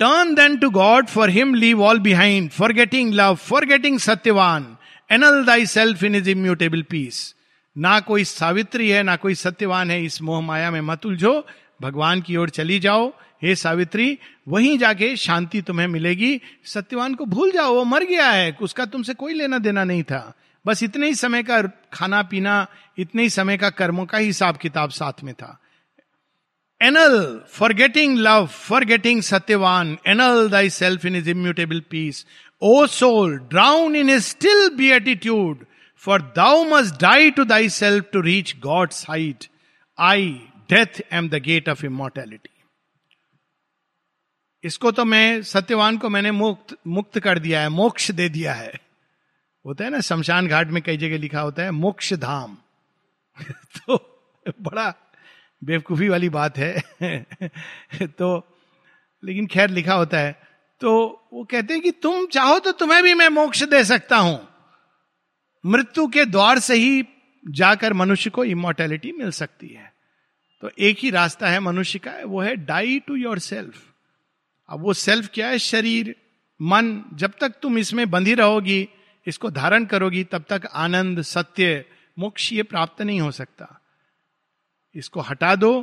Turn then to God for him leave all behind forgetting love forgetting Satyavan annul thy self in his immutable peace ना कोई सावित्री है, ना कोई सत्यवान है, इस मोह माया में मत उलझो। भगवान की ओर चली जाओ, हे सावित्री, वहीं जाके शांति तुम्हें मिलेगी। सत्यवान को भूल जाओ, वो मर गया है, उसका तुमसे कोई लेना देना नहीं था। बस इतने ही समय का खाना पीना, इतने ही समय का कर्मों का हिसाब किताब साथ में था। Annul forgetting love forgetting Satyavan annul thy self in his immutable peace O soul drown in his still be attitude for thou must die to thy self to reach God's height I death am the gate of immortality इसको तो मैं, सत्यवान को मैंने मुक्त मुक्त कर दिया है, मोक्ष दे दिया है। होता है ना, शमशान घाट में कई जगह लिखा होता है, मोक्ष धाम। तो बड़ा बेवकूफ़ी वाली बात है। तो लेकिन खैर लिखा होता है। तो वो कहते हैं कि तुम चाहो तो तुम्हें भी मैं मोक्ष दे सकता हूँ। मृत्यु के द्वार से ही जाकर मनुष्य को इमोर्टैलिटी मिल सकती है। तो एक ही रास्ता है मनुष्य का, वो है डाई टू योर सेल्फ अब वो सेल्फ क्या है? शरीर, मन। जब तक तुम इसमें बंधी रहोगी, इसको धारण करोगी, तब तक आनंद, सत्य, मोक्ष ये प्राप्त नहीं हो सकता। इसको हटा दो,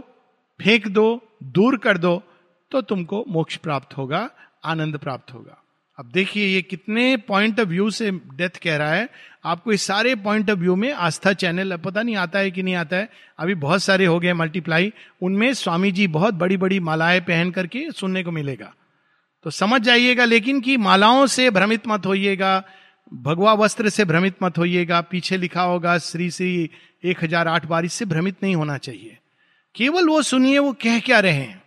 फेंक दो, दूर कर दो तो तुमको मोक्ष प्राप्त होगा, आनंद प्राप्त होगा। अब देखिए ये कितने पॉइंट ऑफ़ व्यू से डेथ कह रहा है। आपको इस सारे पॉइंट ऑफ़ व्यू में आस्था चैनल पता नहीं आता है कि नहीं आता है। अभी बहुत सारे हो गए मल्टीप्लाई उनमें स्वामी जी बहुत बड़ी बड़ी मालाएँ पहन करके सुनने को मिलेगा। तो समझ जाइएगा लेकिन कि मालाओं से भ्रमित मत होइएगा, भगवा वस्त्र से भ्रमित मत होइएगा, पीछे लिखा होगा श्री श्री एक हज़ार आठ बार, इससे भ्रमित नहीं होना चाहिए। केवल वो सुनिए वो कह क्या रहे हैं।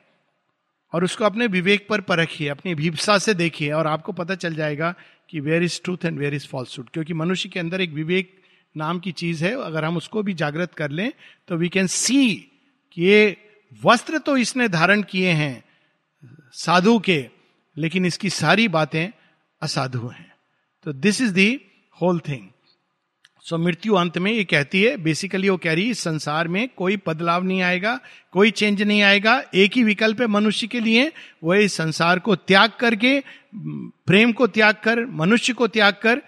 और उसको अपने विवेक पर परखिए, अपनी भीपसा से देखिए और आपको पता चल जाएगा कि where is truth and where is falsehood क्योंकि मनुष्य के अंदर एक विवेक नाम की चीज़ है, अगर हम उसको भी जागृत कर लें तो वी कैन सी कि ये वस्त्र तो इसने धारण किए हैं, साधु के, लेकिन इसकी सारी बातें असाधु हैं। तो this is the whole thing so मृत्यु अंत में ये कहती है बेसिकली वो कह रही है संसार में कोई बदलाव नहीं आएगा, कोई चेंज नहीं आएगा, एक ही विकल्प है मनुष्य के लिए वह इस संसार को त्याग करके, प्रेम को त्याग कर, मनुष्य को त्याग कर,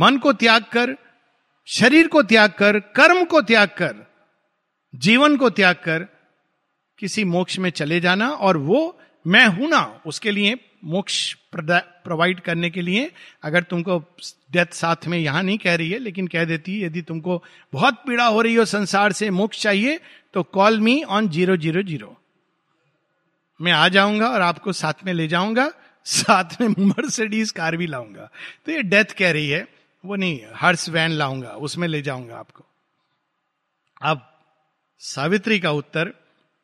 मन को त्याग कर, शरीर को त्याग कर, कर्म को त्याग कर, जीवन को त्याग कर, किसी मोक्ष में चले जाना और वो मैं हूँ ना, उसके लिए मोक्ष प्रोवाइड करने के लिए, अगर तुमको डेथ साथ में यहाँ नहीं कह रही है, लेकिन कह देती है, यदि तुमको बहुत पीड़ा हो रही हो संसार से मोक्ष चाहिए तो call me on zero zero zero मैं आ जाऊँगा और आपको साथ में ले जाऊँगा, साथ में मर्सिडीज कार भी लाऊँगा। तो ये डेथ कह रही है, वो नहीं हर्ष वैन लाऊँगा, उसमें ले जाऊँगा आपको। अब सावित्री का उत्तर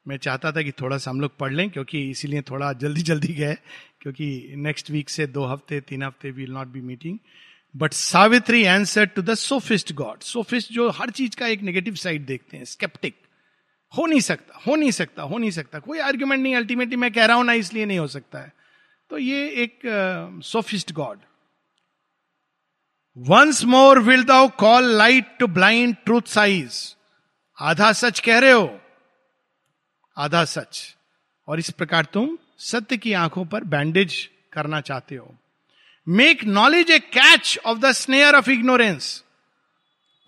मैं चाहता था कि थोड़ा सा हम लोग पढ़ लें, क्योंकि इसीलिए थोड़ा जल्दी जल्दी गए, क्योंकि नेक्स्ट वीक से दो हफ़्ते, तीन हफ़्ते will not be meeting but Savitri answer to the sophist God sophist जो हर चीज़ का एक नेगेटिव साइड देखते हैं स्केप्टिक हो नहीं सकता, हो नहीं सकता, हो नहीं सकता। कोई आर्ग्यूमेंट नहीं अल्टीमेटली मैं कह रहा हूँ ना, इसलिए नहीं हो सकता है। तो ये एक sophist God once more wilt thou call light to blind truth's eyes आधा सच कह रहे हो आधा सच। और इस प्रकार तुम सत्य की आँखों पर बैंडेज करना चाहते हो। Make knowledge a catch of the snare of ignorance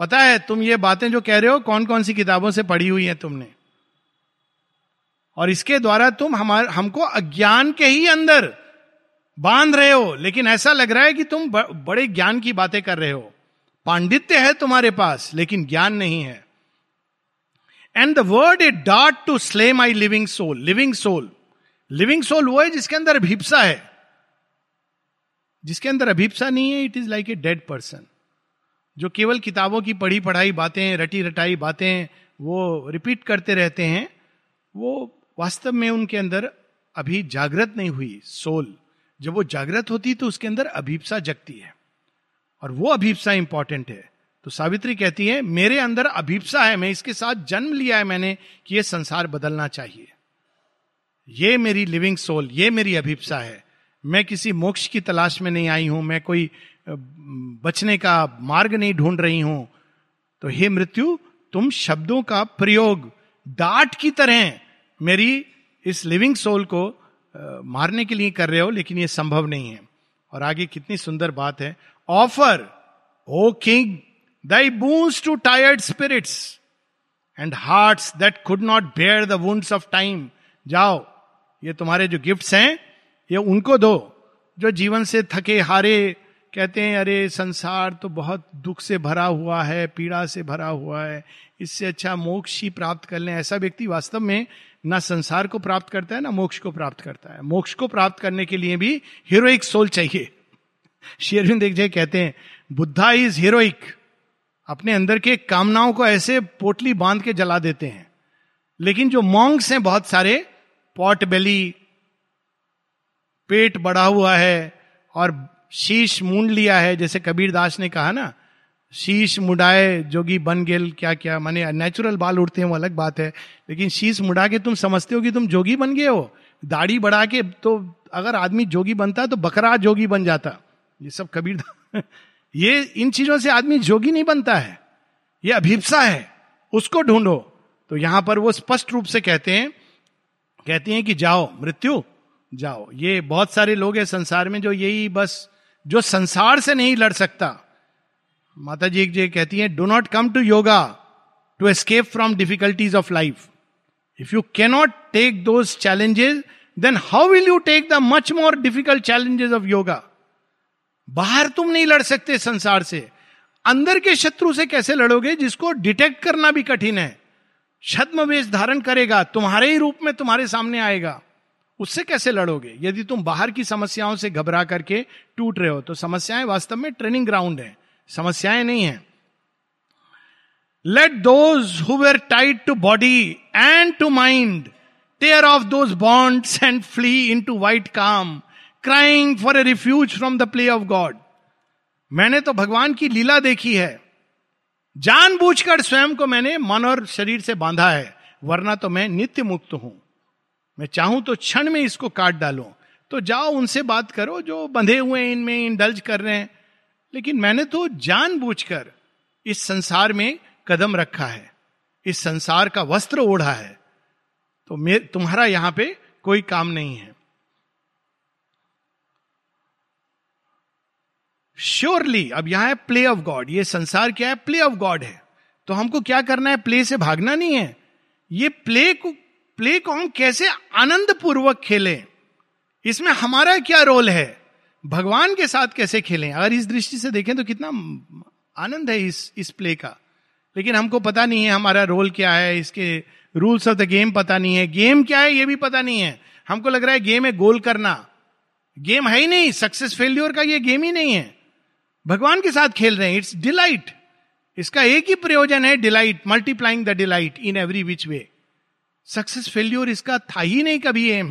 पता है, तुम ये बातें जो कह रहे हो कौन कौन सी किताबों से पढ़ी हुई है तुमने? और इसके द्वारा तुम हमारे, हमको अज्ञान के ही अंदर बाँध रहे हो। लेकिन ऐसा लग रहा है कि तुम बड़े ज्ञान की बातें कर रहे हो। पांडित्य है तुम्हारे पास, लेकिन ज्ञान नहीं है। And the word a dart to slay my living soul living soul living soul वो है जिसके अंदर अभिप्सा है। जिसके अंदर अभिप्सा नहीं है it is like a dead person जो केवल किताबों की पढ़ी पढ़ाई बातें, रटी रटाई बातें, वो रिपीट करते रहते हैं, वो वास्तव में उनके अंदर अभी जागृत नहीं हुई सोल जब वो जागृत होती तो उसके अंदर अभिप्सा जगती है। और वो अभिप्सा इंपॉर्टेंट है। तो सावित्री कहती है, मेरे अंदर अभिप्सा है, मैं इसके साथ जन्म लिया है मैंने कि यह संसार बदलना चाहिए। ये मेरी लिविंग सोल ये मेरी अभिप्सा है। मैं किसी मोक्ष की तलाश में नहीं आई हूँ, मैं कोई बचने का मार्ग नहीं ढूंढ रही हूँ। तो हे मृत्यु, तुम शब्दों का प्रयोग डाट की तरह मेरी इस लिविंग सोल को मारने के लिए कर रहे हो, लेकिन यह संभव नहीं है। और आगे कितनी सुंदर बात है offer O king thy boons to tired spirits and heart that could not bear the wounds of time जाओ, ये तुम्हारे जो गिफ्ट्स हैं, ये उनको दो, जो जीवन से थके, हारे, कहते हैं, अरे, संसार तो बहुत दुख से भरा हुआ है, पीड़ा से भरा हुआ है, इससे अच्छा मोक्ष ही प्राप्त कर लें। ऐसा व्यक्ति वास्तव में ना संसार को प्राप्त करता है, ना मोक्ष को प्राप्त करता है। मोक्ष को प्राप्त करने के लिए भी हीरोइक सोल चाहिए। शेरविंद एक जय कहते हैं, बुद्धा इज़ हीरोइक अपने अंदर के कामनाओं को ऐसे पोटली बाँध के जला देते हैं। लेकिन जो मॉन्ग्स हैं बहुत सारे, पॉट बेली, पेट बढ़ा हुआ है और शीश मूंड लिया है, जैसे कबीर दास ने कहा ना, शीश मुडाए, जोगी बन गेल, क्या क्या, माने नेचुरल बाल उड़ते हैं, वो अलग बात है। लेकिन शीश मुड़ा के तुम समझते हो कि तुम जोगी बन गए हो? दाढ़ी बढ़ा के तो अगर आदमी जोगी बनता तो बकरा जोगी बन जाता। ये सब कबीर ये इन चीज़ों से आदमी जोगी नहीं बनता है। ये अभिप्सा है। उसको ढूंढो। तो यहाँ पर वो स्पष्ट रूप से कहते हैं, कहती हैं कि जाओ, मृत्यु, जाओ। ये बहुत सारे लोग हैं संसार में जो यही बस, जो संसार से नहीं लड़ सकता। माता जी एक जी कहती हैं do not come to yoga to escape from difficulties of life if you cannot take those challenges then how will you take the much more difficult challenges of yoga बाहर तुम नहीं लड़ सकते संसार से। अंदर के शत्रु से कैसे लड़ोगे जिसको डिटेक्ट करना भी कठिन है? छद्म वेश धारण करेगा, तुम्हारे ही रूप में तुम्हारे सामने आएगा। उससे कैसे लड़ोगे? यदि तुम बाहर की समस्याओं से घबरा करके टूट रहे हो तो समस्याएँ वास्तव में ट्रेनिंग ग्राउंड है। समस्याएँ नहीं है। Let those who were tied to body and to mind tear of those bonds and flee into white calm crying for a refuge from the play of God मैंने तो भगवान की लीला देखी है। जानबूझकर स्वयं को मैंने मन और शरीर से बांधा है, वरना तो मैं नित्य मुक्त हूँ। मैं चाहूँ तो क्षण में इसको काट डालूं। तो जाओ उनसे बात करो जो बंधे हुए हैं, इनमें इंडल्ज कर रहे हैं। लेकिन मैंने तो जानबूझकर इस संसार में कदम रखा है। इस संसार का वस्त्र ओढ़ा है। तो तुम्हारा यहाँ पे कोई काम नहीं है। श्योरली अब यहाँ है प्ले ऑफ़ गॉड ये संसार क्या है? प्ले ऑफ़ गॉड है। तो हमको क्या करना है? प्ले से भागना नहीं है। ये प्ले को प्ले को हम कैसे आनंद पूर्वक खेलें? इसमें हमारा क्या रोल है? भगवान के साथ कैसे खेलें? अगर इस दृष्टि से देखें तो कितना आनंद है इस इस प्ले का। लेकिन हमको पता नहीं है हमारा रोल क्या है, इसके रूल्स ऑफ़ द गेम पता नहीं है। गेम क्या है ये भी पता नहीं है। हमको लग रहा है गेम है गोल करना। गेम है ही नहीं। सक्सेस फेल्योर का ये गेम ही नहीं है। भगवान के साथ खेल रहे हैं। इट्स डिलाइट इसका एक ही प्रयोजन है delight multiplying the delight in every which way success failure इसका था ही नहीं कभी एम।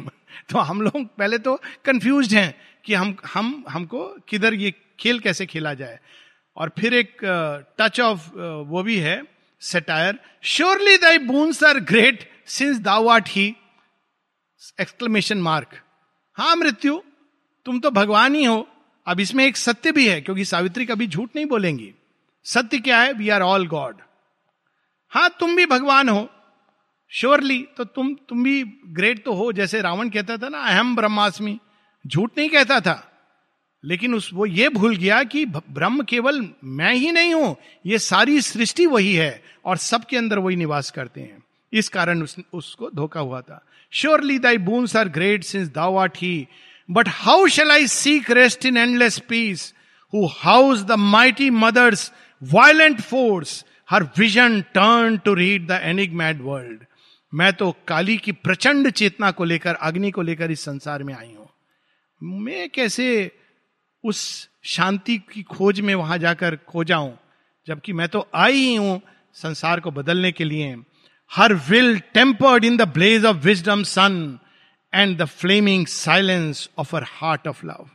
तो हम लोग पहले तो कंफ्यूज हैं कि हम हम हमको किधर ये खेल कैसे खेला जाए। और फिर एक टच uh, ऑफ़ uh, वो भी है satire surely thy boons are great since thou art he exclamation mark हा मृत्यु तुम तो भगवान ही हो। अब इसमें एक सत्य भी है क्योंकि सावित्री कभी झूठ नहीं बोलेंगी। सत्य क्या है? वी आर ऑल गॉड हाँ तुम भी भगवान हो। श्योरली तो तुम तुम भी ग्रेट तो हो जैसे रावण कहता था ना अहम ब्रह्मास्मि। झूठ नहीं कहता था। लेकिन उस वो ये भूल गया कि ब्रह्म केवल मैं ही नहीं हूँ ये सारी सृष्टि वही है और सबके अंदर वही निवास करते हैं। इस कारण उस, उसको धोखा हुआ था। Surely thy boons are great since thou art he but how shall I seek rest in endless peace who house the mighty mother's violent force her vision turn to read the enigma world मैं तो काली की प्रचंड चेतना को लेकर, अग्नि को लेकर इस संसार में आई हूँ। मैं कैसे उस शांति की खोज में वहाँ जाकर खो जाऊँ, जबकि मैं तो आई ही हूँ संसार को बदलने के लिए। Her will tempered in the blaze of wisdom sun and the flaming silence of her heart of love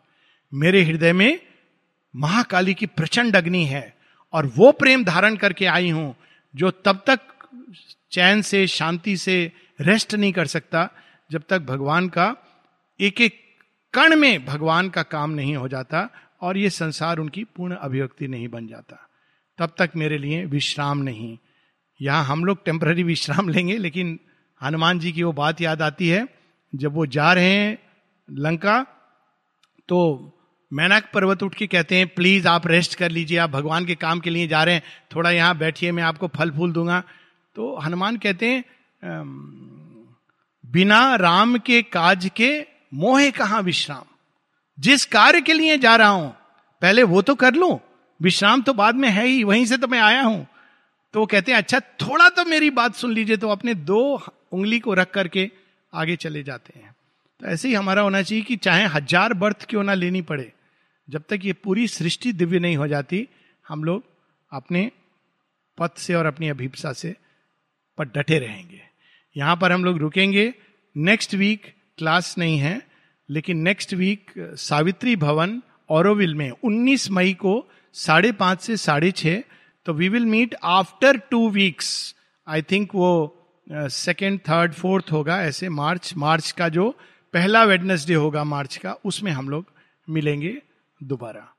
मेरे हृदय में महाकाली की प्रचंड अग्नि है और वो प्रेम धारण करके आई हूँ जो तब तक चैन से, शांति से रेस्ट नहीं कर सकता, जब तक भगवान का एक एक कण में भगवान का काम नहीं हो जाता और ये संसार उनकी पूर्ण अभिव्यक्ति नहीं बन जाता। तब तक मेरे लिए विश्राम नहीं। यहाँ हम लोग टेम्पररी विश्राम लेंगे, लेकिन हनुमान जी की वो बात याद आती है जब वो जा रहे हैं लंका तो मैनाक पर्वत उठ के कहते हैं, प्लीज़ आप रेस्ट कर लीजिए, आप भगवान के काम के लिए जा रहे हैं। थोड़ा यहाँ बैठिए, मैं आपको फल फूल दूँगा। तो हनुमान कहते हैं बिना राम के काज के मोहे कहा विश्राम? जिस कार्य के लिए जा रहा हूँ, पहले वो तो कर लू। विश्राम तो बाद में है ही, वहीं से तो मैं आया हूँ। तो वो कहते हैं अच्छा थोड़ा तो मेरी बात सुन लीजिए। तो अपने दो उंगली को रख करके आगे चले जाते हैं। तो ऐसे ही हमारा होना चाहिए कि चाहे हज़ार बर्थ क्यों ना लेनी पड़े, जब तक ये पूरी सृष्टि दिव्य नहीं हो जाती, हम लोग अपने पथ से और अपनी अभिप्सा से पर डटे रहेंगे। यहाँ पर हम लोग रुकेंगे। नेक्स्ट वीक क्लास नहीं है, लेकिन नेक्स्ट वीक सावित्री भवन औरविल में 19 मई को साढ़े पाँच से साढ़े छह तो we will meet after two weeks I think वो सेकेंड थर्ड फोर्थ होगा ऐसे मार्च मार्च का जो पहला वेडनेसडे होगा मार्च का, उसमें हम लोग मिलेंगे दोबारा।